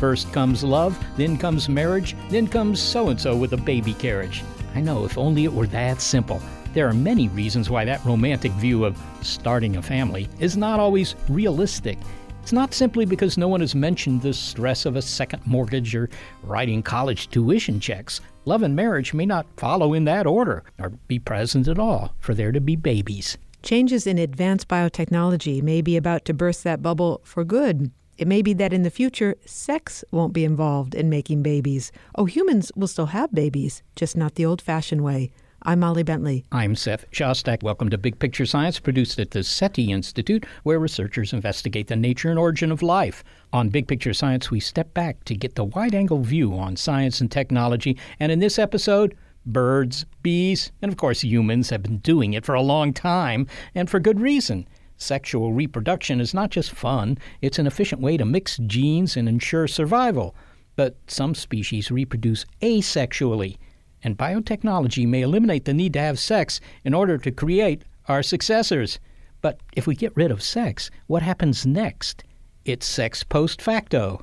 First comes love, then comes marriage, then comes so and so with a baby carriage. I know, if only it were that simple. There are many reasons why that romantic view of starting a family is not always realistic. It's not simply because no one has mentioned the stress of a second mortgage or writing college tuition checks. Love and marriage may not follow in that order or be present at all for there to be babies. Changes in advanced biotechnology may be about to burst that bubble for good. It may be that in the future, sex won't be involved in making babies. Oh, humans will still have babies, just not the old fashioned way. I'm Molly Bentley. I'm Seth Shostak. Welcome to Big Picture Science, produced at the SETI Institute, where researchers investigate the nature and origin of life. On Big Picture Science, we step back to get the wide angle view on science and technology. And in this episode, birds, bees, and of course humans have been doing it for a long time, and for good reason. Sexual reproduction is not just fun, it's an efficient way to mix genes and ensure survival. But some species reproduce asexually, and biotechnology may eliminate the need to have sex in order to create our successors. But if we get rid of sex, what happens next? It's sex post facto.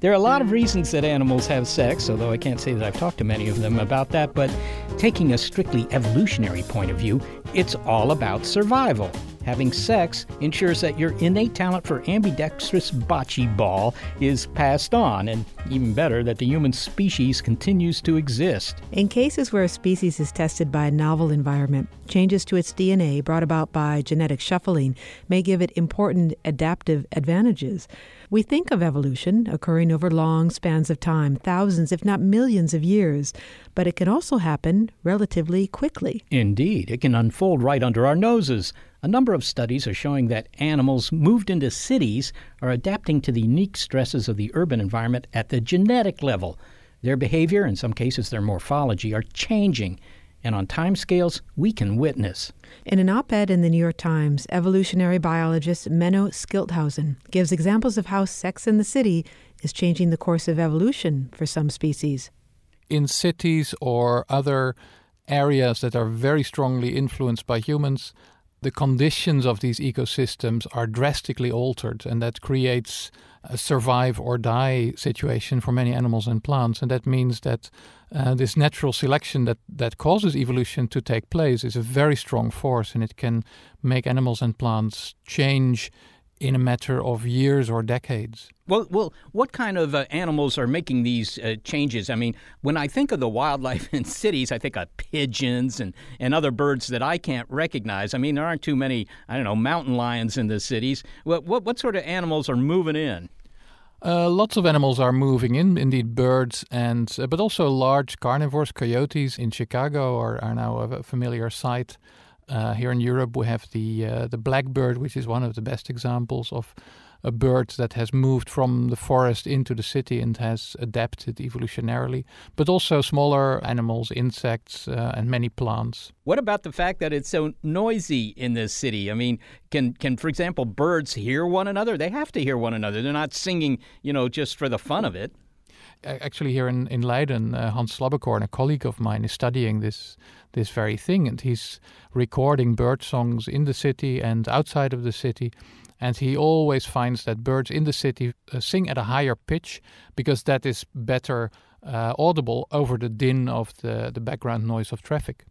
There are a lot of reasons that animals have sex, although I can't say that I've talked to many of them about that, but taking a strictly evolutionary point of view, it's all about survival. Having sex ensures that your innate talent for ambidextrous bocce ball is passed on, and even better, that the human species continues to exist. In cases where a species is tested by a novel environment, changes to its DNA brought about by genetic shuffling may give it important adaptive advantages. We think of evolution occurring over long spans of time, thousands, if not millions of years, but it can also happen relatively quickly. Indeed, it can unfold right under our noses. A number of studies are showing that animals moved into cities are adapting to the unique stresses of the urban environment at the genetic level. Their behavior, in some cases their morphology, are changing, and on timescales we can witness. In an op ed in the New York Times, evolutionary biologist Menno Schilthuizen gives examples of how sex in the city is changing the course of evolution for some species. In cities or other areas that are very strongly influenced by humans, the conditions of these ecosystems are drastically altered, and that creates a survive or die situation for many animals and plants. And that means that uh, this natural selection that, that causes evolution to take place is a very strong force, and it can make animals and plants change in a matter of years or decades. Well, well, what kind of uh, animals are making these uh, changes? I mean, when I think of the wildlife in cities, I think of pigeons and, and other birds that I can't recognize. I mean, there aren't too many, I don't know, mountain lions in the cities. What, what, what sort of animals are moving in? Uh, lots of animals are moving in, indeed birds, and uh, but also large carnivores, coyotes in Chicago are, are now a familiar sight. Uh, here in Europe, we have the uh, the blackbird, which is one of the best examples of a bird that has moved from the forest into the city and has adapted evolutionarily, but also smaller animals, insects, uh, and many plants. What about the fact that it's so noisy in this city? I mean, can can for example birds hear one another? They have to hear one another. They're not singing, you know, just for the fun of it. Actually, here in, in Leiden, uh, Hans Slabbekoorn, a colleague of mine, is studying this this very thing, and he's recording bird songs in the city and outside of the city. And he always finds that birds in the city uh, sing at a higher pitch because that is better uh, audible over the din of the, the background noise of traffic.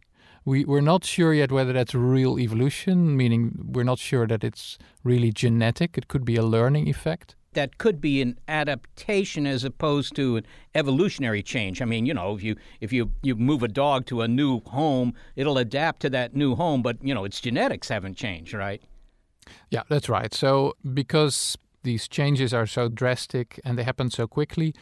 We, we're not sure yet whether that's real evolution, meaning we're not sure that it's really genetic. It could be a learning effect that could be an adaptation as opposed to an evolutionary change. I mean, you know, if you if you you move a dog to a new home, it'll adapt to that new home, but you know, its genetics haven't changed, right? Yeah, that's right. So because these changes are so drastic and they happen so quickly,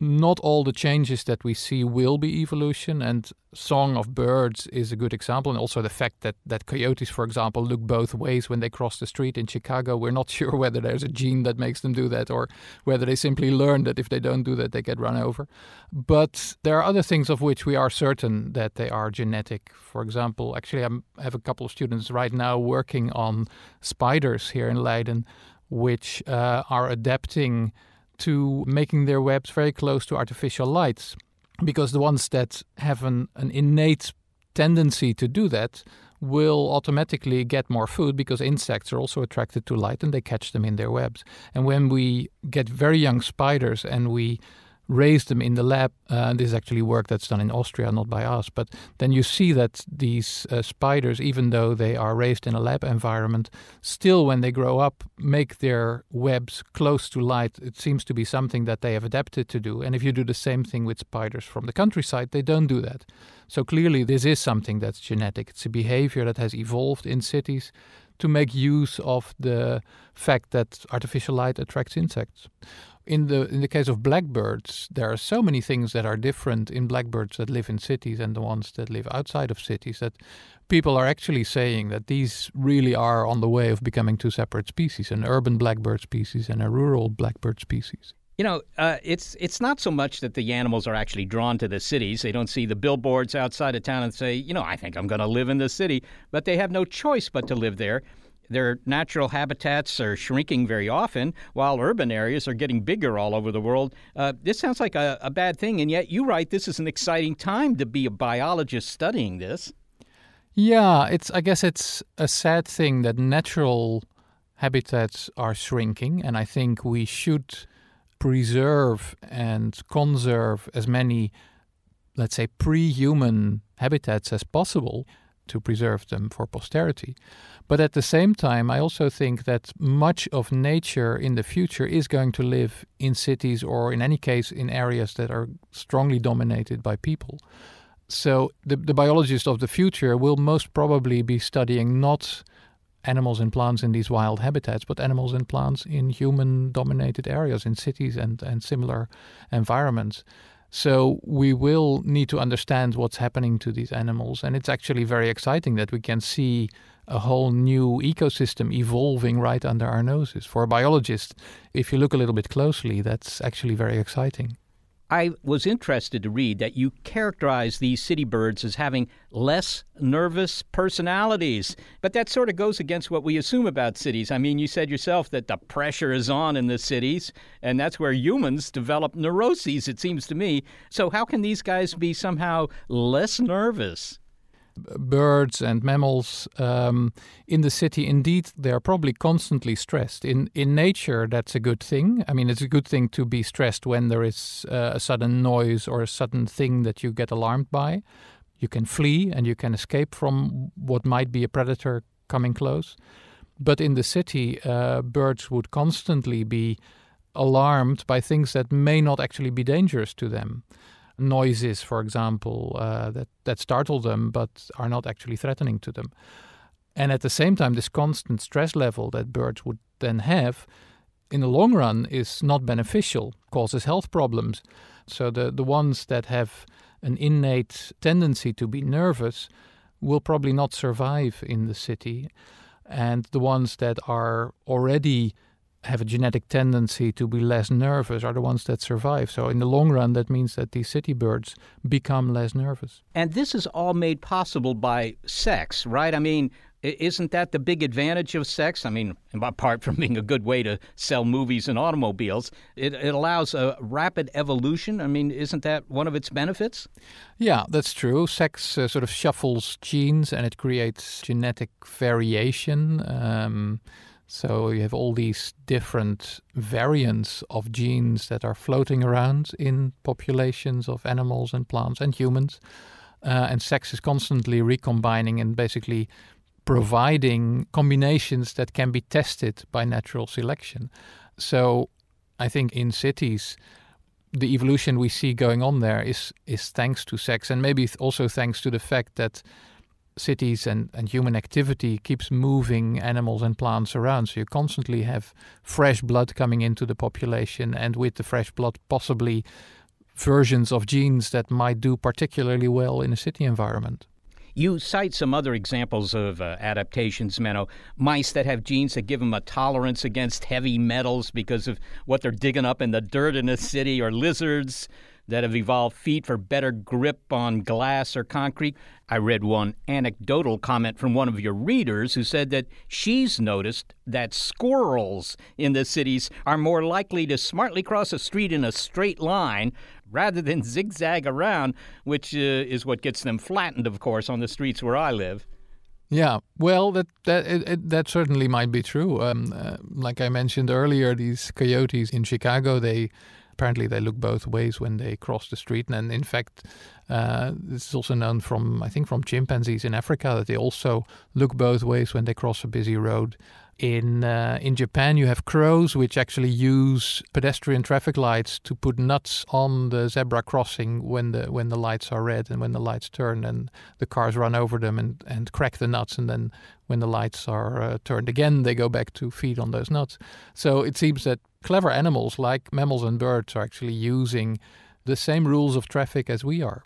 not all the changes that we see will be evolution and song of birds is a good example and also the fact that that coyotes for example look both ways when they cross the street in chicago. We're not sure whether there's a gene that makes them do that or whether they simply learn that if they don't do that they get run over. But there are other things of which we are certain that they are genetic. For example actually I'm, i have a couple of students right now working on spiders here in leiden which uh, are adapting to making their webs very close to artificial lights because the ones that have an, an innate tendency to do that will automatically get more food because insects are also attracted to light and they catch them in their webs. And when we get very young spiders and we raise them in the lab. Uh, this is actually work that's done in Austria, not by us. But then you see that these uh, spiders, even though they are raised in a lab environment, still when they grow up, make their webs close to light. It seems to be something that they have adapted to do. And if you do the same thing with spiders from the countryside, they don't do that. So clearly, this is something that's genetic. It's a behavior that has evolved in cities to make use of the fact that artificial light attracts insects in the in the case of blackbirds, there are so many things that are different in blackbirds that live in cities and the ones that live outside of cities that people are actually saying that these really are on the way of becoming two separate species: an urban blackbird species and a rural blackbird species. You know, uh, it's it's not so much that the animals are actually drawn to the cities. They don't see the billboards outside of town and say, you know, I think I'm going to live in the city, but they have no choice but to live there. Their natural habitats are shrinking very often, while urban areas are getting bigger all over the world. Uh, this sounds like a, a bad thing, and yet you write this is an exciting time to be a biologist studying this. Yeah, it's. I guess it's a sad thing that natural habitats are shrinking, and I think we should preserve and conserve as many, let's say, pre-human habitats as possible to preserve them for posterity. But at the same time, I also think that much of nature in the future is going to live in cities or, in any case, in areas that are strongly dominated by people. So the, the biologist of the future will most probably be studying not animals and plants in these wild habitats, but animals and plants in human dominated areas, in cities and, and similar environments. So we will need to understand what's happening to these animals. And it's actually very exciting that we can see a whole new ecosystem evolving right under our noses. For a biologist, if you look a little bit closely, that's actually very exciting. I was interested to read that you characterize these city birds as having less nervous personalities. But that sort of goes against what we assume about cities. I mean, you said yourself that the pressure is on in the cities, and that's where humans develop neuroses, it seems to me. So, how can these guys be somehow less nervous? Birds and mammals um, in the city, indeed, they are probably constantly stressed. In in nature, that's a good thing. I mean, it's a good thing to be stressed when there is uh, a sudden noise or a sudden thing that you get alarmed by. You can flee and you can escape from what might be a predator coming close. But in the city, uh, birds would constantly be alarmed by things that may not actually be dangerous to them noises, for example, uh, that, that startle them but are not actually threatening to them. And at the same time, this constant stress level that birds would then have in the long run is not beneficial, causes health problems. So the, the ones that have an innate tendency to be nervous will probably not survive in the city. And the ones that are already have a genetic tendency to be less nervous are the ones that survive. So, in the long run, that means that these city birds become less nervous. And this is all made possible by sex, right? I mean, Isn't that the big advantage of sex? I mean, apart from being a good way to sell movies and automobiles, it, it allows a rapid evolution. I mean, isn't that one of its benefits? Yeah, that's true. Sex uh, sort of shuffles genes and it creates genetic variation. Um, so you have all these different variants of genes that are floating around in populations of animals and plants and humans. Uh, and sex is constantly recombining and basically providing combinations that can be tested by natural selection. So I think in cities, the evolution we see going on there is is thanks to sex and maybe also thanks to the fact that cities and, and human activity keeps moving animals and plants around. So you constantly have fresh blood coming into the population, and with the fresh blood, possibly versions of genes that might do particularly well in a city environment. You cite some other examples of uh, adaptations, Menno. Mice that have genes that give them a tolerance against heavy metals because of what they're digging up in the dirt in a city, or lizards that have evolved feet for better grip on glass or concrete. I read one anecdotal comment from one of your readers who said that she's noticed that squirrels in the cities are more likely to smartly cross a street in a straight line rather than zigzag around, which uh, is what gets them flattened, of course, on the streets where I live. Yeah, well, that that it, it, that certainly might be true. Um, uh, like I mentioned earlier, these coyotes in Chicago, they apparently they look both ways when they cross the street. And in fact, uh, this is also known from I think from chimpanzees in Africa that they also look both ways when they cross a busy road. In uh, in Japan, you have crows which actually use pedestrian traffic lights to put nuts on the zebra crossing when the when the lights are red and when the lights turn and the cars run over them and, and crack the nuts and then when the lights are uh, turned again they go back to feed on those nuts. So it seems that clever animals like mammals and birds are actually using the same rules of traffic as we are.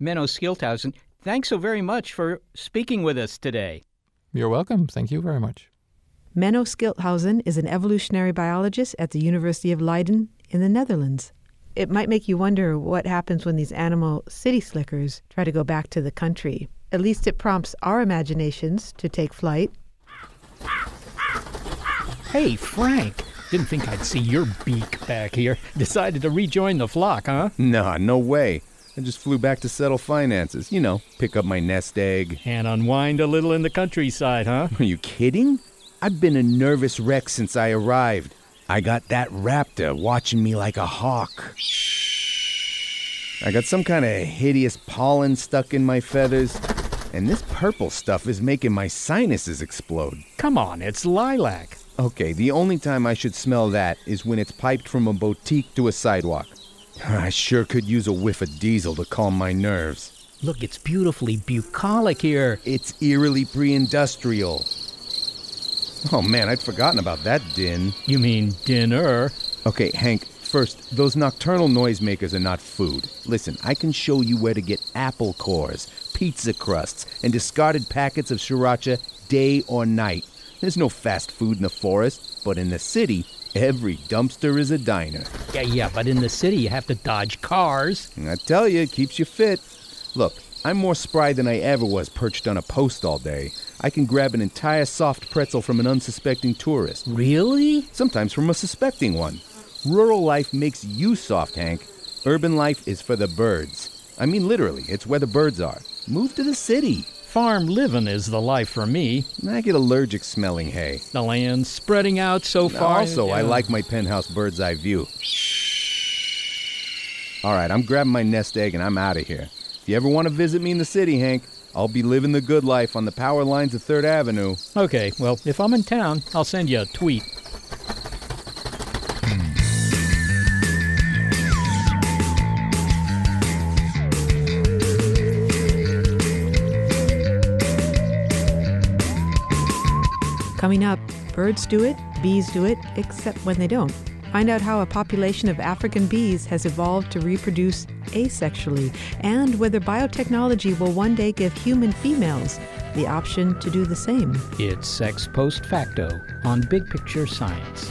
Menno Schilthuizen, thanks so very much for speaking with us today. You're welcome. Thank you very much. Menno Schilthuizen is an evolutionary biologist at the University of Leiden in the Netherlands. It might make you wonder what happens when these animal city slickers try to go back to the country. At least it prompts our imaginations to take flight. Hey, Frank. Didn't think I'd see your beak back here. Decided to rejoin the flock, huh? Nah, no way. I just flew back to settle finances. You know, pick up my nest egg. And unwind a little in the countryside, huh? Are you kidding? I've been a nervous wreck since I arrived. I got that raptor watching me like a hawk. I got some kind of hideous pollen stuck in my feathers, and this purple stuff is making my sinuses explode. Come on, it's lilac. Okay, the only time I should smell that is when it's piped from a boutique to a sidewalk. I sure could use a whiff of diesel to calm my nerves. Look, it's beautifully bucolic here. It's eerily pre industrial. Oh man, I'd forgotten about that din. You mean dinner? Okay, Hank, first, those nocturnal noisemakers are not food. Listen, I can show you where to get apple cores, pizza crusts, and discarded packets of sriracha day or night. There's no fast food in the forest, but in the city, every dumpster is a diner. Yeah, yeah, but in the city you have to dodge cars. I tell you, it keeps you fit. Look, I'm more spry than I ever was perched on a post all day. I can grab an entire soft pretzel from an unsuspecting tourist. Really? Sometimes from a suspecting one. Rural life makes you soft, Hank. Urban life is for the birds. I mean, literally, it's where the birds are. Move to the city. Farm living is the life for me. I get allergic smelling hay. The land spreading out so far. Also. I like my penthouse bird's eye view. All right, I'm grabbing my nest egg and I'm out of here. If you ever want to visit me in the city, Hank, I'll be living the good life on the power lines of 3rd Avenue. Okay, well, if I'm in town, I'll send you a tweet. Coming up, birds do it, bees do it, except when they don't. Find out how a population of African bees has evolved to reproduce asexually, and whether biotechnology will one day give human females the option to do the same. It's Sex Post Facto on Big Picture Science.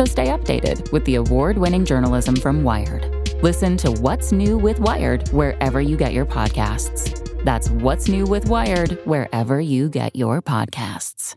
So stay updated with the award winning journalism from Wired. Listen to What's New with Wired wherever you get your podcasts. That's What's New with Wired wherever you get your podcasts.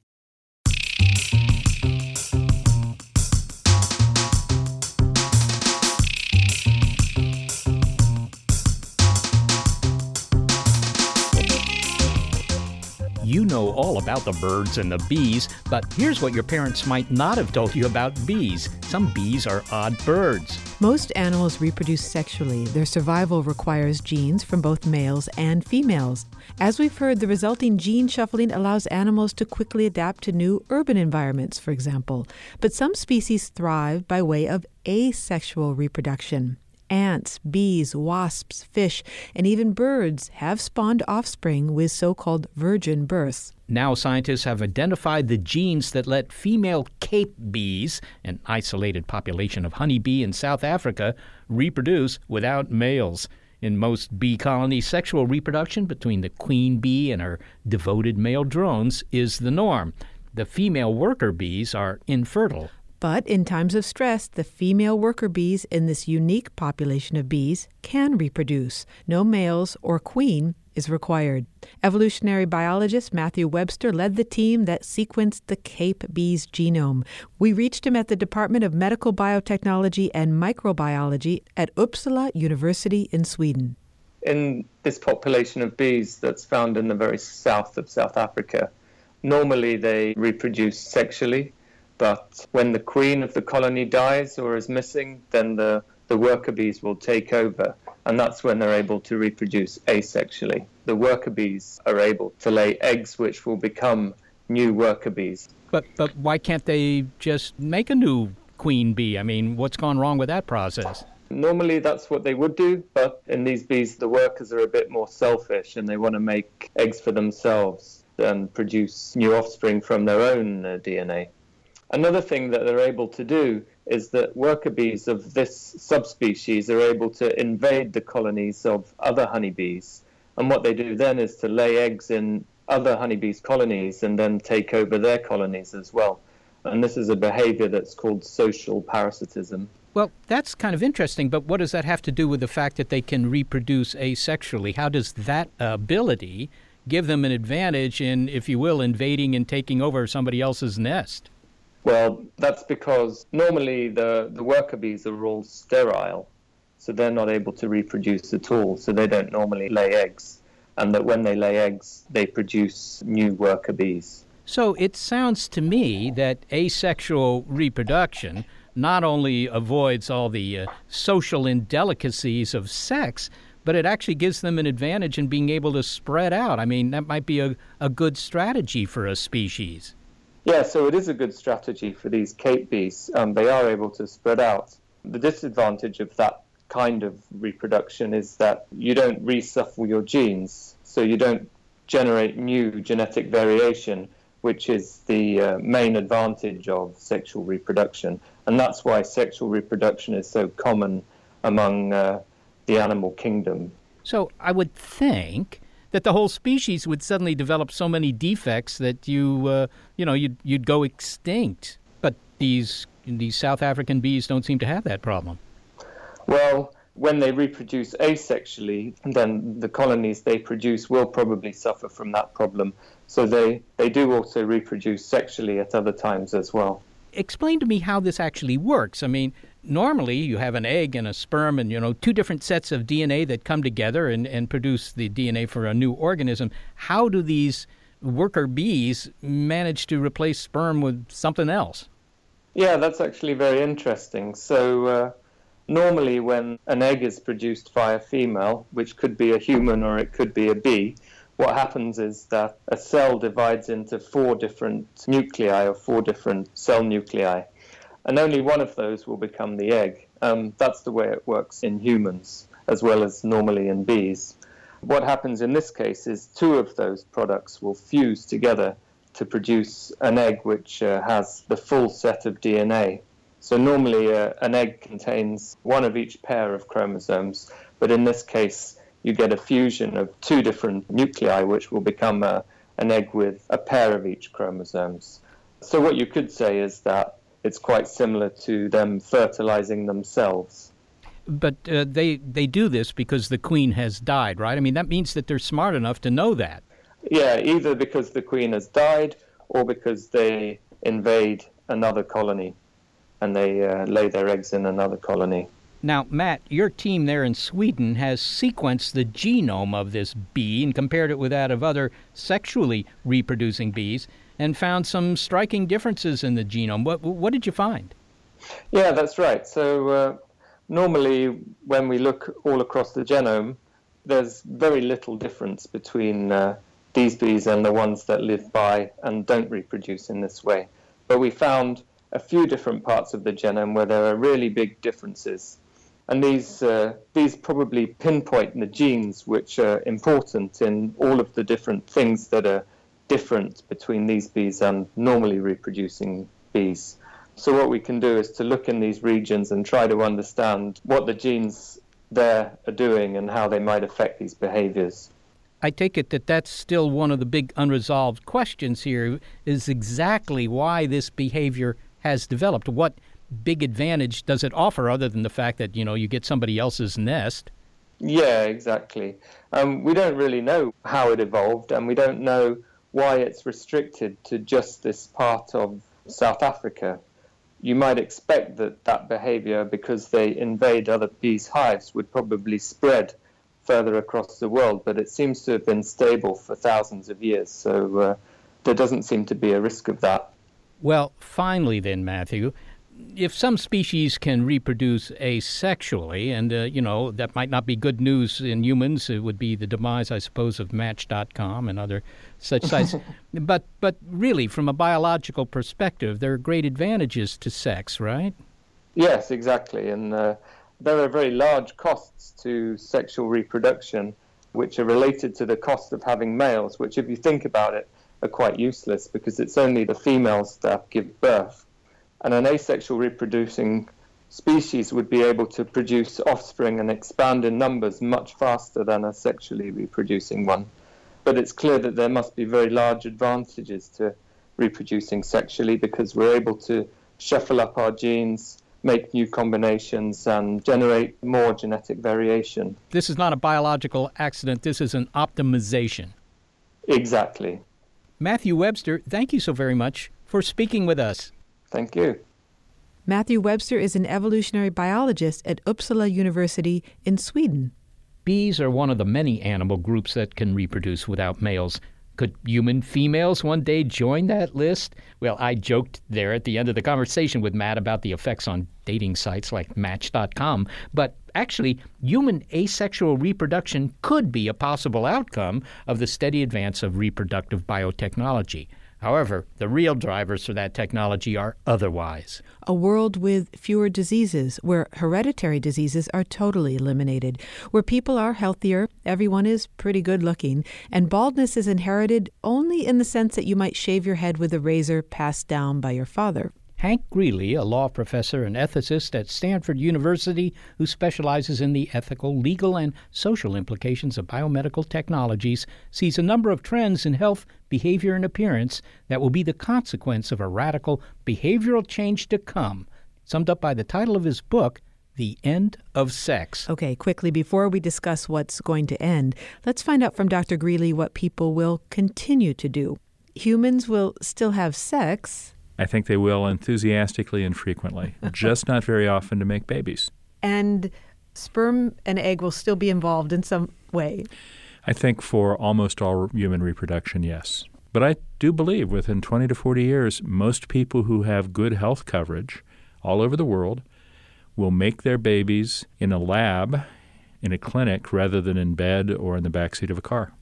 You know all about the birds and the bees, but here's what your parents might not have told you about bees. Some bees are odd birds. Most animals reproduce sexually. Their survival requires genes from both males and females. As we've heard, the resulting gene shuffling allows animals to quickly adapt to new urban environments, for example. But some species thrive by way of asexual reproduction. Ants, bees, wasps, fish, and even birds have spawned offspring with so called virgin births. Now, scientists have identified the genes that let female Cape bees, an isolated population of honeybee in South Africa, reproduce without males. In most bee colonies, sexual reproduction between the queen bee and her devoted male drones is the norm. The female worker bees are infertile. But in times of stress, the female worker bees in this unique population of bees can reproduce. No males or queen is required. Evolutionary biologist Matthew Webster led the team that sequenced the Cape bee's genome. We reached him at the Department of Medical Biotechnology and Microbiology at Uppsala University in Sweden. In this population of bees that's found in the very south of South Africa, normally they reproduce sexually but when the queen of the colony dies or is missing, then the, the worker bees will take over, and that's when they're able to reproduce asexually. The worker bees are able to lay eggs which will become new worker bees. But, but why can't they just make a new queen bee? I mean, what's gone wrong with that process? Normally, that's what they would do, but in these bees, the workers are a bit more selfish and they want to make eggs for themselves and produce new offspring from their own uh, DNA. Another thing that they're able to do is that worker bees of this subspecies are able to invade the colonies of other honeybees. And what they do then is to lay eggs in other honeybees' colonies and then take over their colonies as well. And this is a behavior that's called social parasitism. Well, that's kind of interesting, but what does that have to do with the fact that they can reproduce asexually? How does that ability give them an advantage in, if you will, invading and taking over somebody else's nest? Well, that's because normally the, the worker bees are all sterile, so they're not able to reproduce at all, so they don't normally lay eggs. And that when they lay eggs, they produce new worker bees. So it sounds to me that asexual reproduction not only avoids all the uh, social indelicacies of sex, but it actually gives them an advantage in being able to spread out. I mean, that might be a, a good strategy for a species. Yeah, so it is a good strategy for these Cape bees. Um, they are able to spread out. The disadvantage of that kind of reproduction is that you don't reshuffle your genes, so you don't generate new genetic variation, which is the uh, main advantage of sexual reproduction. And that's why sexual reproduction is so common among uh, the animal kingdom. So I would think that the whole species would suddenly develop so many defects that you, uh, you know, you'd, you'd go extinct. But these, these South African bees don't seem to have that problem. Well, when they reproduce asexually, then the colonies they produce will probably suffer from that problem. So they, they do also reproduce sexually at other times as well. Explain to me how this actually works. I mean, normally you have an egg and a sperm and you know two different sets of DNA that come together and, and produce the DNA for a new organism. How do these worker bees manage to replace sperm with something else? Yeah, that's actually very interesting. So uh, normally when an egg is produced by a female, which could be a human or it could be a bee, what happens is that a cell divides into four different nuclei or four different cell nuclei and only one of those will become the egg. Um, that's the way it works in humans as well as normally in bees. What happens in this case is two of those products will fuse together to produce an egg which uh, has the full set of DNA. So normally uh, an egg contains one of each pair of chromosomes, but in this case you get a fusion of two different nuclei which will become a, an egg with a pair of each chromosomes. So what you could say is that it's quite similar to them fertilizing themselves. But uh, they they do this because the queen has died, right? I mean, that means that they're smart enough to know that. Yeah, either because the queen has died or because they invade another colony and they uh, lay their eggs in another colony. Now, Matt, your team there in Sweden has sequenced the genome of this bee and compared it with that of other sexually reproducing bees and found some striking differences in the genome. What, what did you find? Yeah, that's right. So, uh, normally, when we look all across the genome, there's very little difference between uh, these bees and the ones that live by and don't reproduce in this way. But we found a few different parts of the genome where there are really big differences. And these, uh, these probably pinpoint the genes which are important in all of the different things that are different between these bees and normally reproducing bees. So, what we can do is to look in these regions and try to understand what the genes there are doing and how they might affect these behaviors. I take it that that's still one of the big unresolved questions here is exactly why this behavior has developed. What big advantage does it offer other than the fact that, you know, you get somebody else's nest? Yeah, exactly. Um, we don't really know how it evolved, and we don't know why it's restricted to just this part of South Africa. You might expect that that behavior, because they invade other bees' hives, would probably spread further across the world, but it seems to have been stable for thousands of years, so uh, there doesn't seem to be a risk of that. Well, finally, then, Matthew, if some species can reproduce asexually, and uh, you know that might not be good news in humans, it would be the demise, I suppose, of Match.com and other such sites. but but really, from a biological perspective, there are great advantages to sex, right? Yes, exactly, and uh, there are very large costs to sexual reproduction, which are related to the cost of having males. Which, if you think about it, are quite useless because it's only the females that give birth and an asexual reproducing species would be able to produce offspring and expand in numbers much faster than a sexually reproducing one. But it's clear that there must be very large advantages to reproducing sexually because we're able to shuffle up our genes, make new combinations, and generate more genetic variation. This is not a biological accident, this is an optimization. Exactly. Matthew Webster, thank you so very much for speaking with us. Thank you. Matthew Webster is an evolutionary biologist at Uppsala University in Sweden. Bees are one of the many animal groups that can reproduce without males. Could human females one day join that list? Well, I joked there at the end of the conversation with Matt about the effects on dating sites like Match.com, but actually, human asexual reproduction could be a possible outcome of the steady advance of reproductive biotechnology. However, the real drivers for that technology are otherwise. A world with fewer diseases, where hereditary diseases are totally eliminated, where people are healthier, everyone is pretty good looking, and baldness is inherited only in the sense that you might shave your head with a razor passed down by your father. Hank Greely, a law professor and ethicist at Stanford University who specializes in the ethical, legal, and social implications of biomedical technologies, sees a number of trends in health, behavior, and appearance that will be the consequence of a radical behavioral change to come, summed up by the title of his book, The End of Sex. Okay, quickly, before we discuss what's going to end, let's find out from Dr. Greely what people will continue to do. Humans will still have sex, I think they will enthusiastically and frequently, just not very often to make babies. And sperm and egg will still be involved in some way. I think for almost all human reproduction, yes. But I do believe within 20 to 40 years, most people who have good health coverage all over the world will make their babies in a lab, in a clinic, rather than in bed or in the backseat of a car.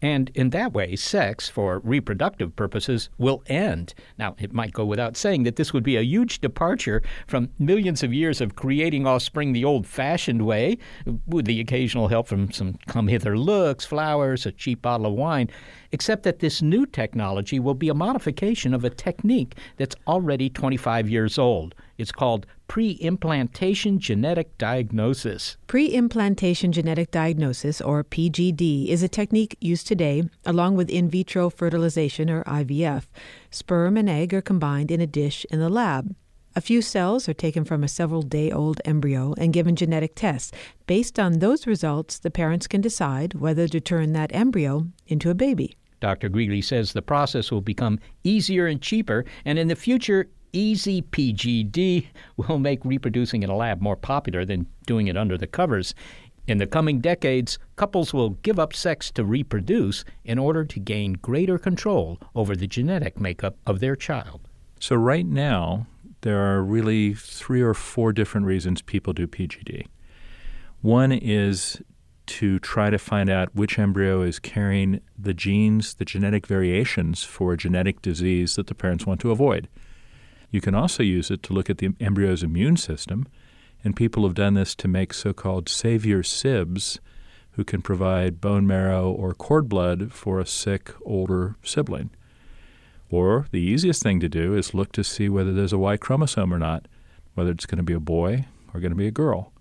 And in that way, sex for reproductive purposes will end. Now, it might go without saying that this would be a huge departure from millions of years of creating offspring the old fashioned way, with the occasional help from some come hither looks, flowers, a cheap bottle of wine, except that this new technology will be a modification of a technique that's already 25 years old. It's called pre implantation genetic diagnosis. Pre implantation genetic diagnosis, or PGD, is a technique used today along with in vitro fertilization, or IVF. Sperm and egg are combined in a dish in the lab. A few cells are taken from a several day old embryo and given genetic tests. Based on those results, the parents can decide whether to turn that embryo into a baby. Dr. Greely says the process will become easier and cheaper, and in the future, easy PGD will make reproducing in a lab more popular than doing it under the covers. In the coming decades, couples will give up sex to reproduce in order to gain greater control over the genetic makeup of their child. So, right now, there are really three or four different reasons people do PGD. One is to try to find out which embryo is carrying the genes, the genetic variations for a genetic disease that the parents want to avoid. You can also use it to look at the embryo's immune system, and people have done this to make so called savior sibs who can provide bone marrow or cord blood for a sick older sibling. Or the easiest thing to do is look to see whether there's a Y chromosome or not, whether it's going to be a boy or going to be a girl.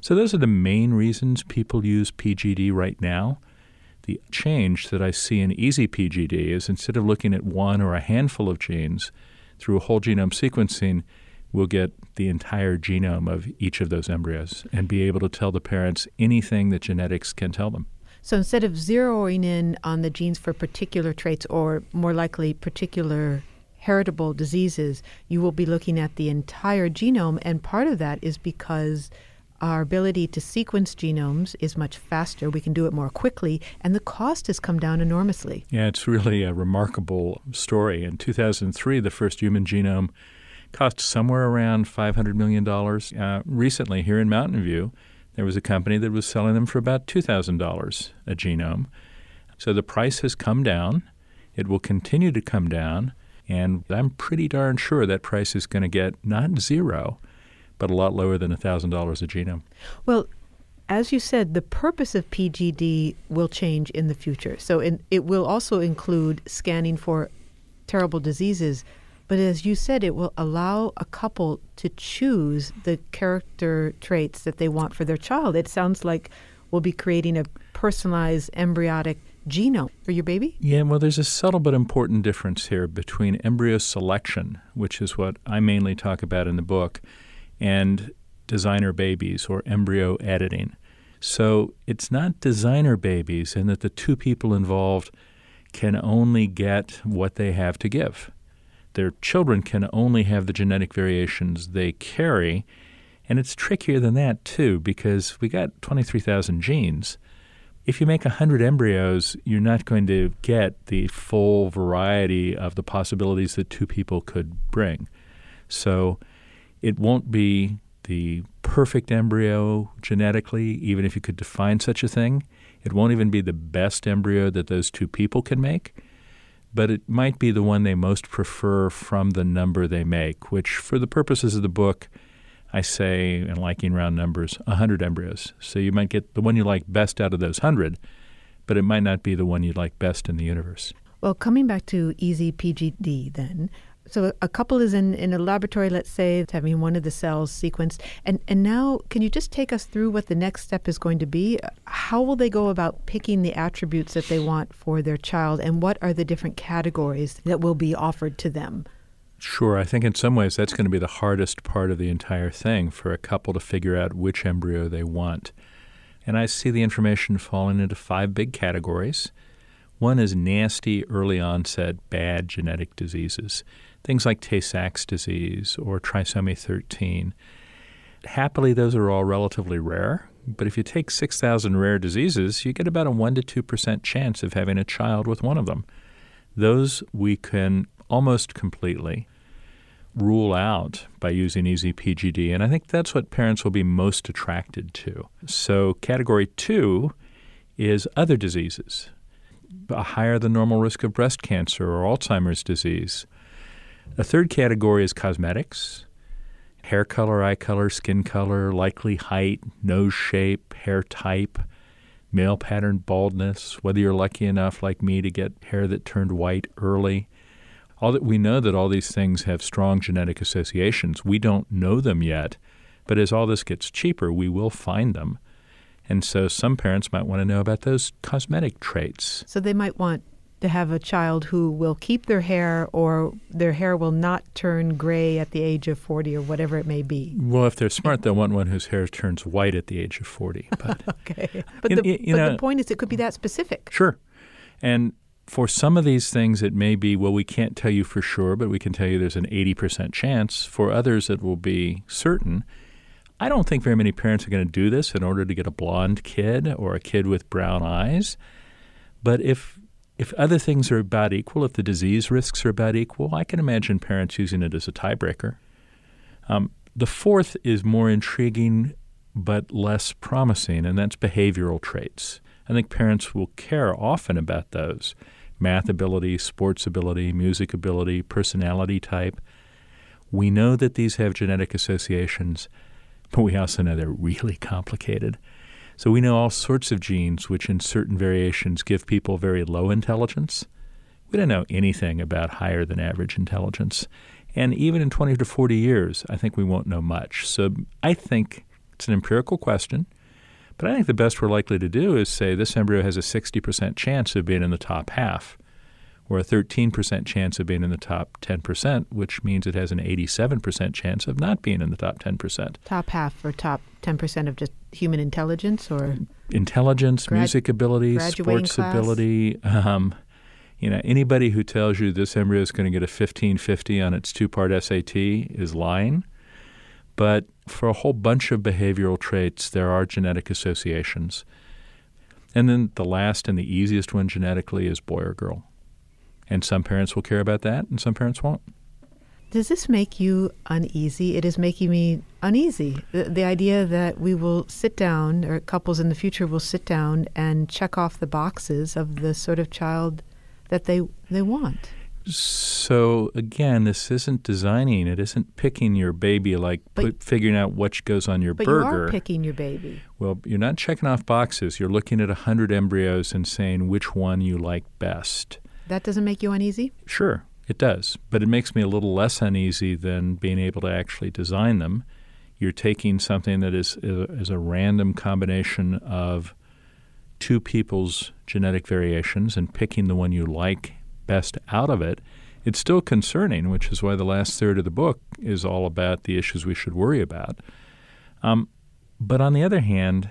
So those are the main reasons people use PGD right now. The change that I see in easy PGD is instead of looking at one or a handful of genes, through whole genome sequencing, we'll get the entire genome of each of those embryos and be able to tell the parents anything that genetics can tell them. So instead of zeroing in on the genes for particular traits or more likely particular heritable diseases, you will be looking at the entire genome. And part of that is because our ability to sequence genomes is much faster. We can do it more quickly, and the cost has come down enormously. Yeah, it's really a remarkable story. In 2003, the first human genome cost somewhere around $500 million. Uh, recently, here in Mountain View, there was a company that was selling them for about $2,000 a genome. So the price has come down. It will continue to come down. And I'm pretty darn sure that price is going to get not zero, but a lot lower than $1,000 a genome. Well, as you said, the purpose of PGD will change in the future. So in, it will also include scanning for terrible diseases. But as you said, it will allow a couple to choose the character traits that they want for their child. It sounds like we'll be creating a personalized embryonic genome for your baby? Yeah, well, there's a subtle but important difference here between embryo selection, which is what I mainly talk about in the book, and designer babies or embryo editing. So it's not designer babies in that the two people involved can only get what they have to give. Their children can only have the genetic variations they carry. And it's trickier than that, too, because we got 23,000 genes. If you make 100 embryos, you're not going to get the full variety of the possibilities that two people could bring. So it won't be the perfect embryo genetically, even if you could define such a thing. It won't even be the best embryo that those two people can make, but it might be the one they most prefer from the number they make, which, for the purposes of the book, I say, in liking round numbers, 100 embryos. So you might get the one you like best out of those 100, but it might not be the one you like best in the universe. Well, coming back to easy PGD, then, so a couple is in, in a laboratory, let's say, having one of the cells sequenced. And, and now, can you just take us through what the next step is going to be? How will they go about picking the attributes that they want for their child? And what are the different categories that will be offered to them? Sure. I think in some ways that's going to be the hardest part of the entire thing for a couple to figure out which embryo they want. And I see the information falling into five big categories. One is nasty, early onset, bad genetic diseases things like Tay Sachs disease or trisomy 13. Happily, those are all relatively rare, but if you take 6,000 rare diseases, you get about a 1 to 2% chance of having a child with one of them. Those we can almost completely rule out by using easy PGD, and I think that's what parents will be most attracted to. So, category two is other diseases a higher than normal risk of breast cancer or Alzheimer's disease. A third category is cosmetics hair color, eye color, skin color, likely height, nose shape, hair type, male pattern baldness, whether you're lucky enough, like me, to get hair that turned white early. All that we know that all these things have strong genetic associations. We don't know them yet, but as all this gets cheaper, we will find them. And so some parents might want to know about those cosmetic traits. So they might want to have a child who will keep their hair or their hair will not turn gray at the age of 40 or whatever it may be. Well, if they're smart, they'll want one whose hair turns white at the age of 40. But, okay. But, the, you, you but know, the point is, it could be that specific. Sure. And for some of these things, it may be, well, we can't tell you for sure, but we can tell you there's an 80% chance. For others, it will be certain. I don't think very many parents are going to do this in order to get a blonde kid or a kid with brown eyes. But if if other things are about equal, if the disease risks are about equal, I can imagine parents using it as a tiebreaker. Um, the fourth is more intriguing but less promising, and that's behavioral traits. I think parents will care often about those math ability, sports ability, music ability, personality type. We know that these have genetic associations, but we also know they're really complicated. So we know all sorts of genes which, in certain variations, give people very low intelligence. We don't know anything about higher than average intelligence. And even in 20 to 40 years, I think we won't know much. So I think it's an empirical question. But I think the best we're likely to do is say this embryo has a 60% chance of being in the top half, or a 13% chance of being in the top 10%, which means it has an 87% chance of not being in the top 10%. Top half or top 10% of just human intelligence or? Intelligence, grad- music ability, sports class. ability. Um, you know, anybody who tells you this embryo is going to get a 1550 on its two part SAT is lying. But for a whole bunch of behavioral traits, there are genetic associations. And then the last and the easiest one genetically is boy or girl. And some parents will care about that, and some parents won't. Does this make you uneasy? It is making me uneasy. The, the, idea that we will sit down, or couples in the future will sit down and check off the boxes of the sort of child that they they want. So again, this isn't designing. It isn't picking your baby like put, figuring out what goes on your but burger. But you are picking your baby. Well, you're not checking off boxes. You're looking at a hundred embryos and saying which one you like best. That doesn't make you uneasy. Sure, it does, but it makes me a little less uneasy than being able to actually design them. You're taking something that is is a random combination of two people's genetic variations and picking the one you like best out of it, it's still concerning, which is why the last third of the book is all about the issues we should worry about. Um, but on the other hand,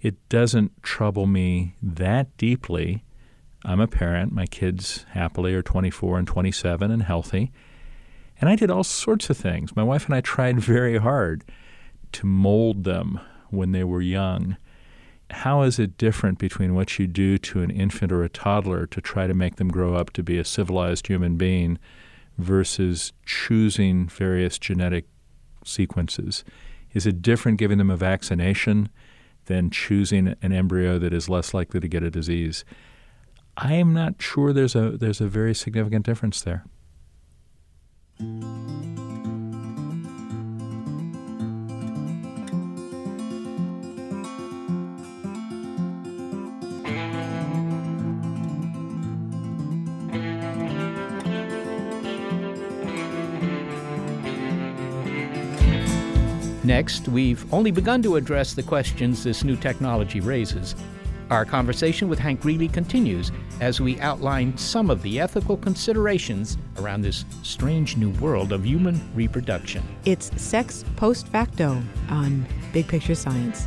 it doesn't trouble me that deeply. I'm a parent. My kids happily are 24 and 27 and healthy. And I did all sorts of things. My wife and I tried very hard to mold them when they were young how is it different between what you do to an infant or a toddler to try to make them grow up to be a civilized human being versus choosing various genetic sequences? Is it different giving them a vaccination than choosing an embryo that is less likely to get a disease? I am not sure there's a there's a very significant difference there. Next, we've only begun to address the questions this new technology raises. Our conversation with Hank Greely continues as we outline some of the ethical considerations around this strange new world of human reproduction. It's Sex Post Facto on Big Picture Science.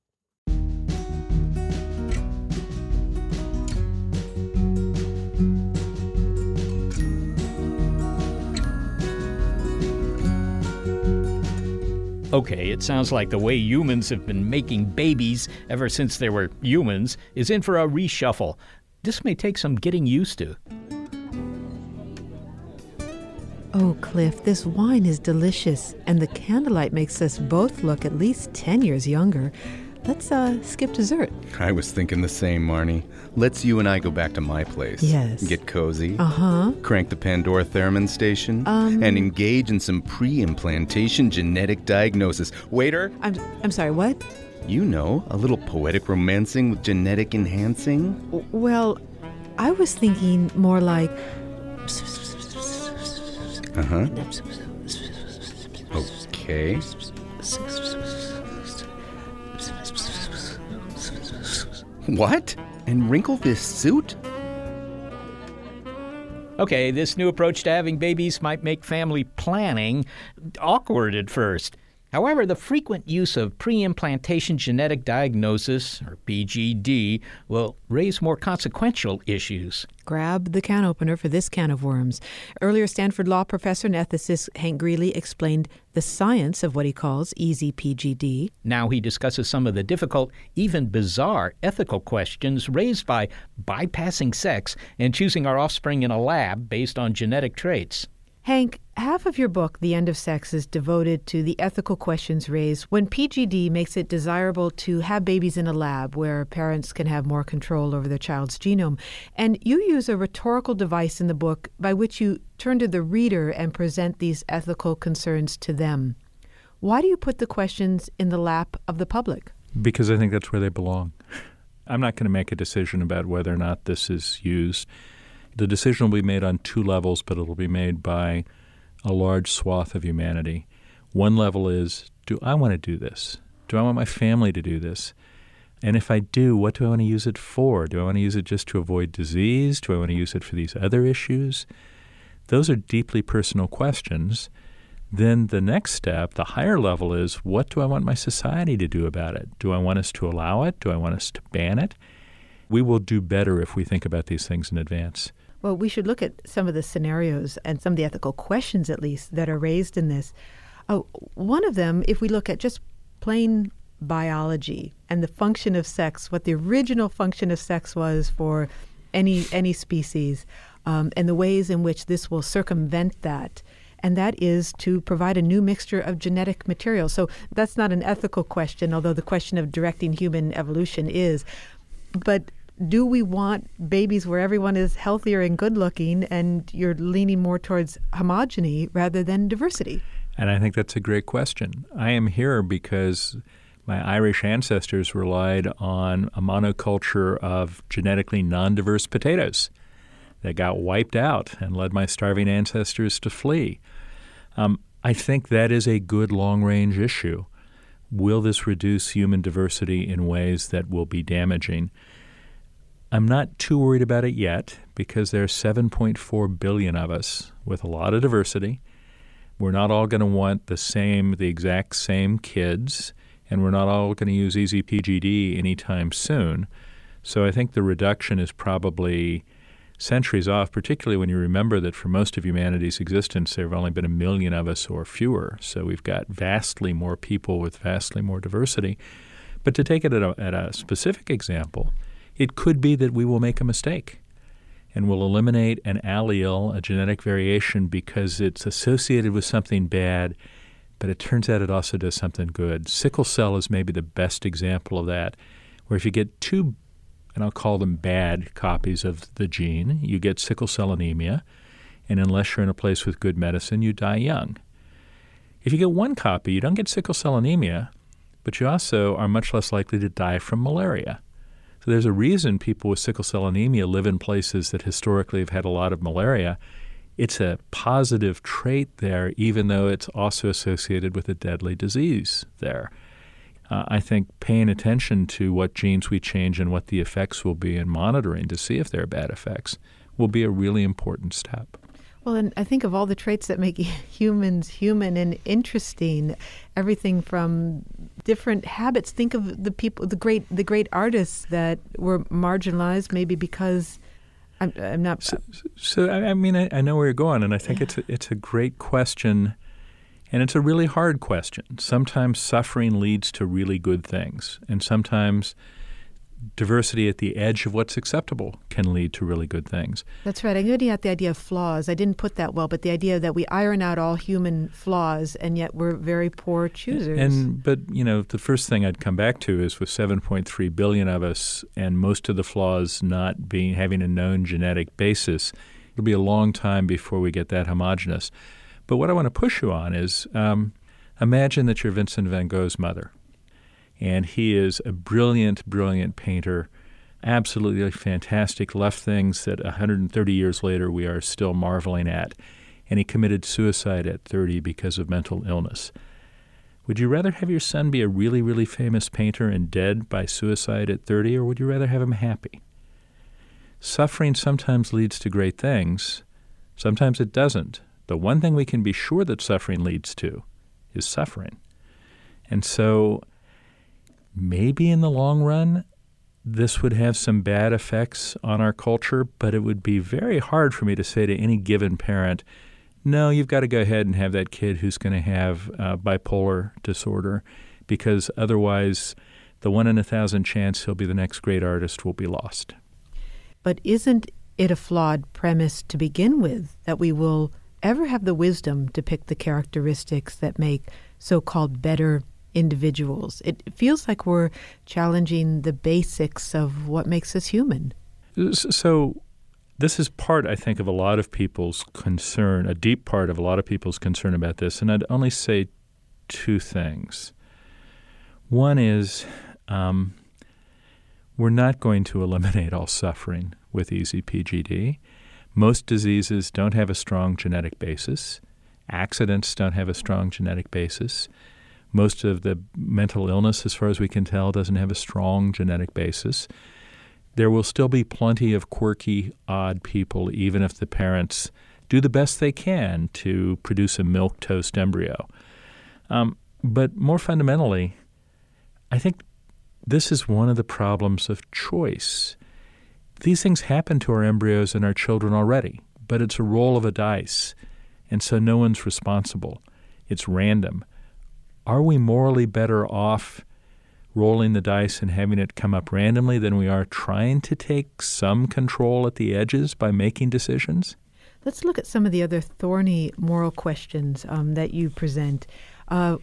Okay, it sounds like the way humans have been making babies ever since they were humans is in for a reshuffle. This may take some getting used to. Oh, Cliff, this wine is delicious, and the candlelight makes us both look at least 10 years younger. Let's uh, skip dessert. I was thinking the same, Marnie. Let's you and I go back to my place. Yes. Get cozy. Uh huh. Crank the Pandora Theremin station. Um. And engage in some pre implantation genetic diagnosis. Waiter! I'm, I'm sorry, what? You know, a little poetic romancing with genetic enhancing. W- Well, I was thinking more like. Uh huh. Okay. What? And wrinkle this suit? Okay, this new approach to having babies might make family planning awkward at first. However, the frequent use of pre implantation genetic diagnosis, or PGD, will raise more consequential issues. Grab the can opener for this can of worms. Earlier, Stanford law professor and ethicist Hank Greely explained the science of what he calls easy PGD. Now he discusses some of the difficult, even bizarre ethical questions raised by bypassing sex and choosing our offspring in a lab based on genetic traits. Hank, half of your book, The End of Sex, is devoted to the ethical questions raised when PGD makes it desirable to have babies in a lab where parents can have more control over their child's genome. And you use a rhetorical device in the book by which you turn to the reader and present these ethical concerns to them. Why do you put the questions in the lap of the public? Because I think that's where they belong. I'm not going to make a decision about whether or not this is used. The decision will be made on two levels, but it'll be made by a large swath of humanity. One level is do I want to do this? Do I want my family to do this? And if I do, what do I want to use it for? Do I want to use it just to avoid disease? Do I want to use it for these other issues? Those are deeply personal questions. Then the next step, the higher level, is what do I want my society to do about it? Do I want us to allow it? Do I want us to ban it? We will do better if we think about these things in advance. Well, we should look at some of the scenarios and some of the ethical questions, at least, that are raised in this. Oh, one of them, if we look at just plain biology and the function of sex, what the original function of sex was for any any species, um, and the ways in which this will circumvent that, and that is to provide a new mixture of genetic material. So that's not an ethical question, although the question of directing human evolution is. But do we want babies where everyone is healthier and good looking and you're leaning more towards homogeny rather than diversity? And I think that's a great question. I am here because my Irish ancestors relied on a monoculture of genetically non diverse potatoes that got wiped out and led my starving ancestors to flee. Um, I think that is a good long range issue. Will this reduce human diversity in ways that will be damaging? I'm not too worried about it yet because there are 7.4 billion of us with a lot of diversity. We're not all going to want the same, the exact same kids, and we're not all going to use easy PGD anytime soon. So I think the reduction is probably centuries off, particularly when you remember that for most of humanity's existence, there have only been a million of us or fewer. So we've got vastly more people with vastly more diversity. But to take it at a, at a specific example, it could be that we will make a mistake and will eliminate an allele, a genetic variation, because it's associated with something bad but it turns out it also does something good. Sickle cell is maybe the best example of that, where if you get two, and I'll call them bad copies of the gene, you get sickle cell anemia, and unless you're in a place with good medicine, you die young. If you get one copy, you don't get sickle cell anemia, but you also are much less likely to die from malaria. So there's a reason people with sickle cell anemia live in places that historically have had a lot of malaria it's a positive trait there, even though it's also associated with a deadly disease there. Uh, I think paying attention to what genes we change and what the effects will be and monitoring to see if there are bad effects will be a really important step. Well, and I think of all the traits that make humans human and interesting, everything from different habits. Think of the people, the great, the great artists that were marginalized, maybe because I'm, I'm not. So, so, I mean, I, I, know where you're going, and I think yeah. it's a, it's a great question, and it's a really hard question. Sometimes suffering leads to really good things, and sometimes diversity at the edge of what's acceptable can lead to really good things. That's right. I'm getting at the idea of flaws. I didn't put that well, but the idea that we iron out all human flaws and yet we're very poor choosers. And but you know, the first thing I'd come back to is with 7.3 billion of us and most of the flaws not being having a known genetic basis, it'll be a long time before we get that homogenous. But what I want to push you on is um, imagine that you're Vincent van Gogh's mother and he is a brilliant, brilliant painter. Absolutely fantastic, left things that 130 years later we are still marveling at. And he committed suicide at 30 because of mental illness. Would you rather have your son be a really, really famous painter and dead by suicide at 30, or would you rather have him happy? Suffering sometimes leads to great things, sometimes it doesn't. The one thing we can be sure that suffering leads to is suffering. And so maybe in the long run, this would have some bad effects on our culture, but it would be very hard for me to say to any given parent, no, you've got to go ahead and have that kid who's going to have uh, bipolar disorder, because otherwise, the one in a thousand chance he'll be the next great artist will be lost. But isn't it a flawed premise to begin with that we will ever have the wisdom to pick the characteristics that make so called better individuals. It feels like we're challenging the basics of what makes us human. So, this is part, I think, of a lot of people's concern, a deep part of a lot of people's concern about this. And I'd only say two things. One is um, we're not going to eliminate all suffering with easy PGD. Most diseases don't have a strong genetic basis. Accidents don't have a strong genetic basis. Most of the mental illness, as far as we can tell, doesn't have a strong genetic basis. There will still be plenty of quirky, odd people, even if the parents do the best they can to produce a milk toast embryo. Um, but more fundamentally, I think this is one of the problems of choice. These things happen to our embryos and our children already, but it's a roll of a dice, and so no one's responsible. It's random are we morally better off rolling the dice and having it come up randomly than we are trying to take some control at the edges by making decisions? Let's look at some of the other thorny moral questions um, that you present. Uh,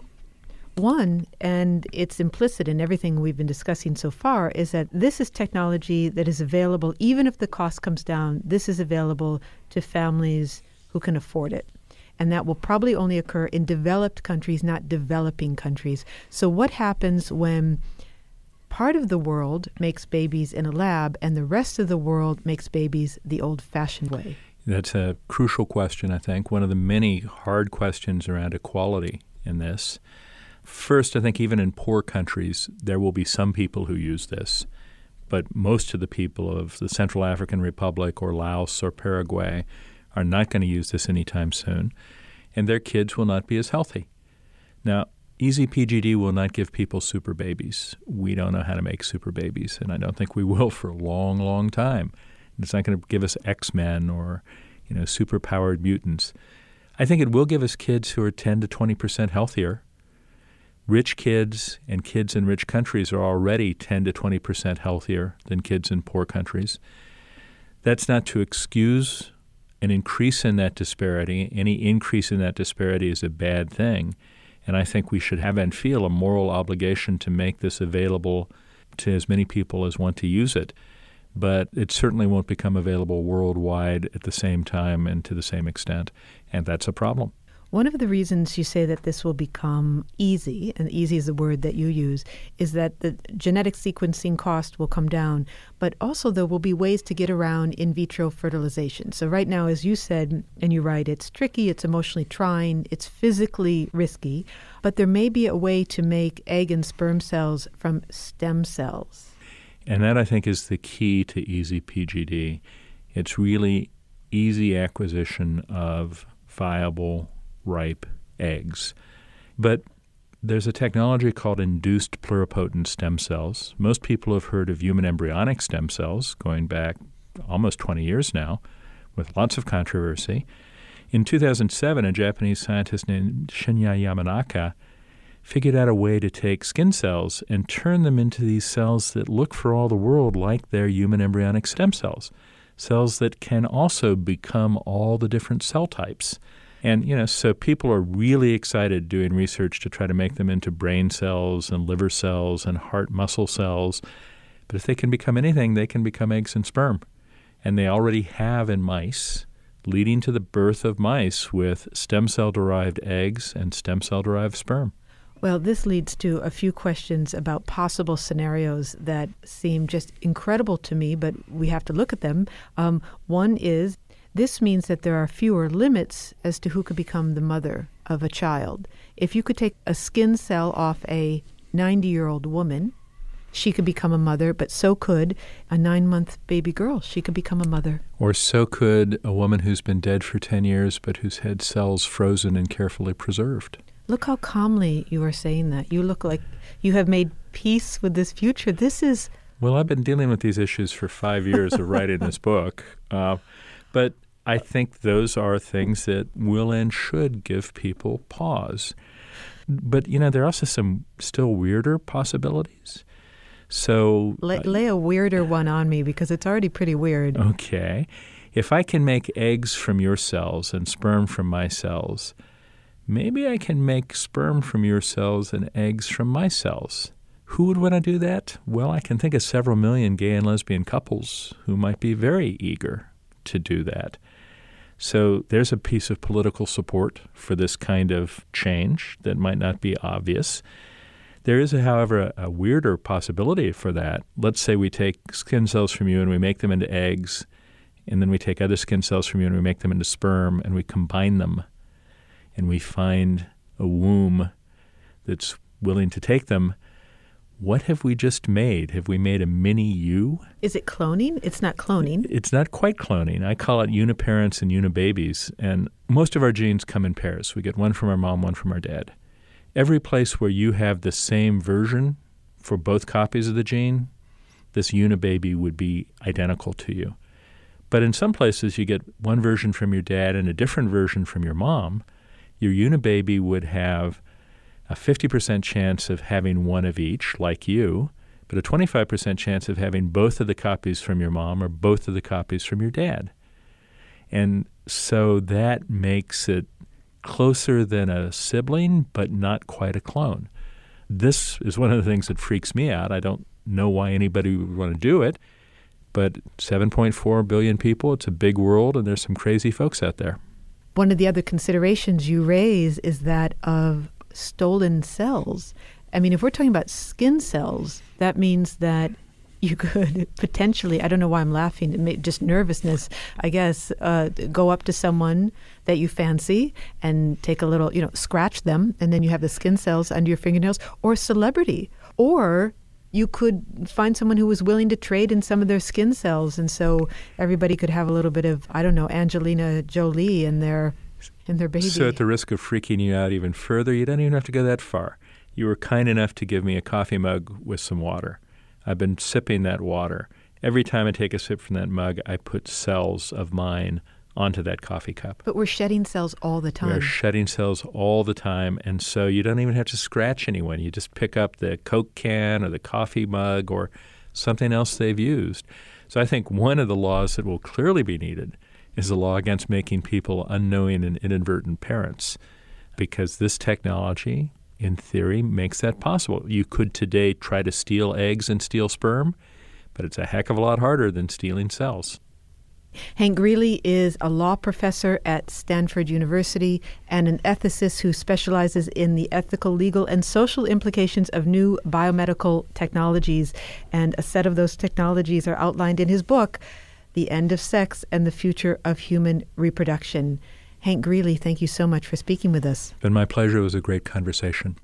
one, and it's implicit in everything we've been discussing so far, is that this is technology that is available, even if the cost comes down, this is available to families who can afford it and that will probably only occur in developed countries, not developing countries. So, what happens when part of the world makes babies in a lab and the rest of the world makes babies the old fashioned way? That's a crucial question, I think. One of the many hard questions around equality in this. First, I think even in poor countries, there will be some people who use this, but most of the people of the Central African Republic or Laos or Paraguay are not going to use this anytime soon, and their kids will not be as healthy. Now, easy PGD will not give people super babies. We don't know how to make super babies, and I don't think we will for a long, long time. It's not going to give us X Men or, you know, super powered mutants. I think it will give us kids who are 10 to 20 percent healthier. Rich kids and kids in rich countries are already 10 to 20 percent healthier than kids in poor countries. That's not to excuse an increase in that disparity, any increase in that disparity is a bad thing. And I think we should have and feel a moral obligation to make this available to as many people as want to use it. But it certainly won't become available worldwide at the same time and to the same extent. And that's a problem. One of the reasons you say that this will become easy, and easy is the word that you use, is that the genetic sequencing cost will come down, but also there will be ways to get around in vitro fertilization. So, right now, as you said, and you write, it's tricky, it's emotionally trying, it's physically risky, but there may be a way to make egg and sperm cells from stem cells. And that, I think, is the key to easy PGD. It's really easy acquisition of viable ripe eggs. But there's a technology called induced pluripotent stem cells. Most people have heard of human embryonic stem cells going back almost 20 years now, with lots of controversy. In 2007, a Japanese scientist named Shinya Yamanaka figured out a way to take skin cells and turn them into these cells that look for all the world like their human embryonic stem cells, cells that can also become all the different cell types. And, you know, so people are really excited doing research to try to make them into brain cells and liver cells and heart muscle cells. But if they can become anything, they can become eggs and sperm. And they already have in mice, leading to the birth of mice with stem cell derived eggs and stem cell derived sperm. Well, this leads to a few questions about possible scenarios that seem just incredible to me, but we have to look at them. Um, one is this means that there are fewer limits as to who could become the mother of a child. If you could take a skin cell off a 90 year old woman, she could become a mother, but so could a nine month baby girl. She could become a mother. Or so could a woman who's been dead for 10 years, but whose head cells frozen and carefully preserved. Look how calmly you are saying that. You look like you have made peace with this future. This is. Well, I've been dealing with these issues for five years of writing this book. Uh, but I think those are things that will and should give people pause. But, you know, there are also some still weirder possibilities. So lay, uh, lay a weirder one on me because it's already pretty weird. Okay. If I can make eggs from your cells and sperm from my cells, maybe I can make sperm from your cells and eggs from my cells. Who would want to do that? Well, I can think of several million gay and lesbian couples who might be very eager to do that. So there's a piece of political support for this kind of change that might not be obvious. There is, however, a, a, weirder possibility for that. Let's say we take skin cells from you and we make them into eggs, and then we take other skin cells from you and we make them into sperm, and we combine them, and we find a womb that's willing to take them what have we just made? Have we made a mini you? Is it cloning? It's not cloning. It's not quite cloning. I call it uniparents and unibabies. And most of our genes come in pairs. We get one from our mom, one from our dad. Every place where you have the same version for both copies of the gene, this unibaby would be identical to you. But in some places, you get one version from your dad and a different version from your mom. Your unibaby would have a 50% chance of having one of each, like you, but a 25% chance of having both of the copies from your mom or both of the copies from your dad. And so that makes it closer than a sibling, but not quite a clone. This is one of the things that freaks me out. I don't know why anybody would want to do it, but 7.4 billion people, it's a big world, and there's some crazy folks out there. One of the other considerations you raise is that of stolen cells. I mean, if we're talking about skin cells, that means that you could potentially, I don't know why I'm laughing, just nervousness, I guess, uh, go up to someone that you fancy and take a little, you know, scratch them, and then you have the skin cells under your fingernails, or celebrity. Or you could find someone who was willing to trade in some of their skin cells, and so everybody could have a little bit of, I don't know, Angelina Jolie in their and their baby. So, at the risk of freaking you out even further, you don't even have to go that far. You were kind enough to give me a coffee mug with some water. I've been sipping that water. Every time I take a sip from that mug, I put cells of mine onto that coffee cup. But we're shedding cells all the time. We're shedding cells all the time. And so you don't even have to scratch anyone. You just pick up the Coke can or the coffee mug or something else they've used. So I think one of the laws that will clearly be needed is a law against making people unknowing and inadvertent parents because this technology in theory, makes that possible. You could today try to steal eggs and steal sperm, but it's a heck of a lot harder than stealing cells. Hank Greely is a law professor at Stanford University and an ethicist who specializes in the ethical, legal, and social implications of new biomedical technologies. And a set of those technologies are outlined in his book, The End of Sex and the Future of Human Reproduction. Hank Greely, thank you so much for speaking with us. It's been my pleasure. It was a great conversation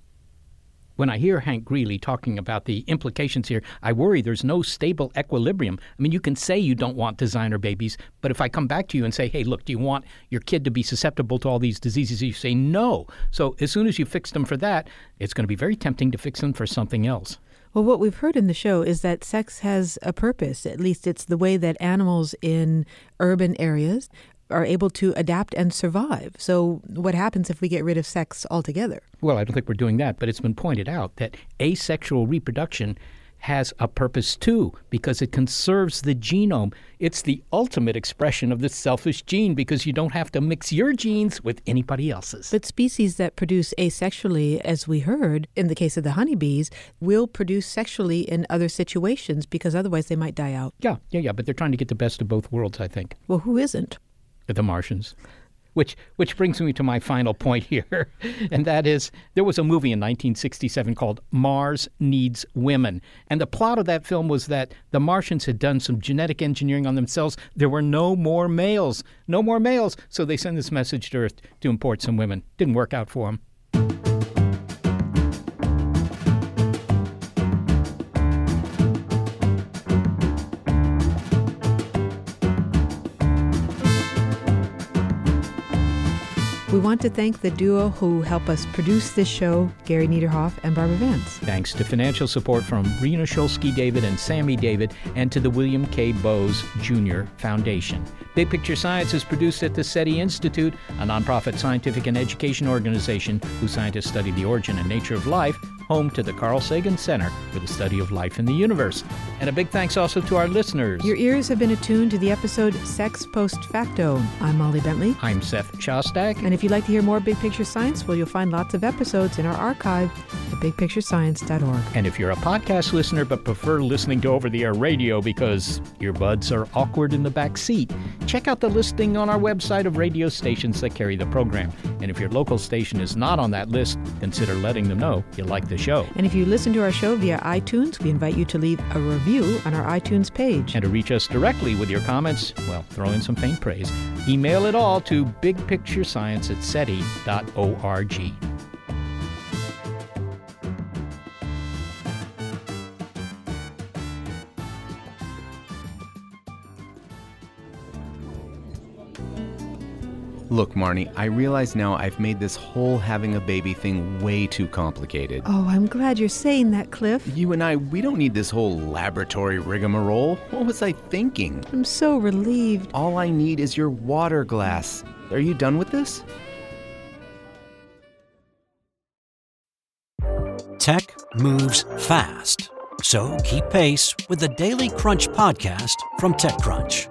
when I hear Hank Greely talking about the implications here, I worry there's no stable equilibrium. I mean, you can say you don't want designer babies, but if I come back to you and say, hey, look, do you want your kid to be susceptible to all these diseases? You say no. So as soon as you fix them for that, it's going to be very tempting to fix them for something else. Well, what we've heard in the show is that sex has a purpose. At least it's the way that animals in urban areas are able to adapt and survive. So, what happens if we get rid of sex altogether? Well, I don't think we're doing that, but it's been pointed out that asexual reproduction has a purpose too because it conserves the genome. It's the ultimate expression of the selfish gene because you don't have to mix your genes with anybody else's. But species that produce asexually, as we heard in the case of the honeybees, will produce sexually in other situations because otherwise they might die out. Yeah, yeah, yeah. But they're trying to get the best of both worlds, I think. Well, who isn't? the Martians. Which, which brings me to my final point here, and that is there was a movie in 1967 called Mars Needs Women. And the plot of that film was that the Martians had done some genetic engineering on themselves. There were no more males, no more males. So they sent this message to Earth to import some women. Didn't work out for them. Want to thank the duo who help us produce this show, Gary Niederhoff and Barbara Vance. Thanks to financial support from Rena Shulsky David and Sammy David and to the William K. Bowes Jr. Foundation. Big Picture Science is produced at the SETI Institute, a nonprofit scientific and education organization whose scientists study the origin and nature of life home to the Carl Sagan Center for the Study of Life in the Universe. And a big thanks also to our listeners. Your ears have been attuned to the episode Sex Post Facto. I'm Molly Bentley. I'm Seth Shostak. And if you'd like to hear more Big Picture Science, well, you'll find lots of episodes in our archive at bigpicturescience.org. And if you're a podcast listener but prefer listening to over the air radio because your buds are awkward in the back seat, check out the listing on our website of radio stations that carry the program. And if your local station is not on that list, consider letting them know you like the show. And if you listen to our show via iTunes, we invite you to leave a review on our iTunes page. And to reach us directly with your comments, well, throw in some faint praise. Email it all to bigpicturescience at SETI.org. Look, Marnie, I realize now I've made this whole having a baby thing way too complicated. Oh, I'm glad you're saying that, Cliff. You and I, we don't need this whole laboratory rigmarole. What was I thinking? I'm so relieved. All I need is your water glass. Are you done with this? Tech moves fast. So keep pace with the Daily Crunch podcast from TechCrunch.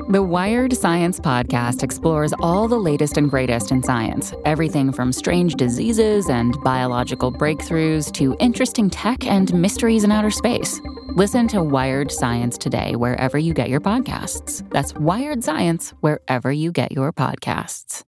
The Wired Science Podcast explores all the latest and greatest in science everything from strange diseases and biological breakthroughs to interesting tech and mysteries in outer space. Listen to Wired Science today, wherever you get your podcasts. That's Wired Science, wherever you get your podcasts.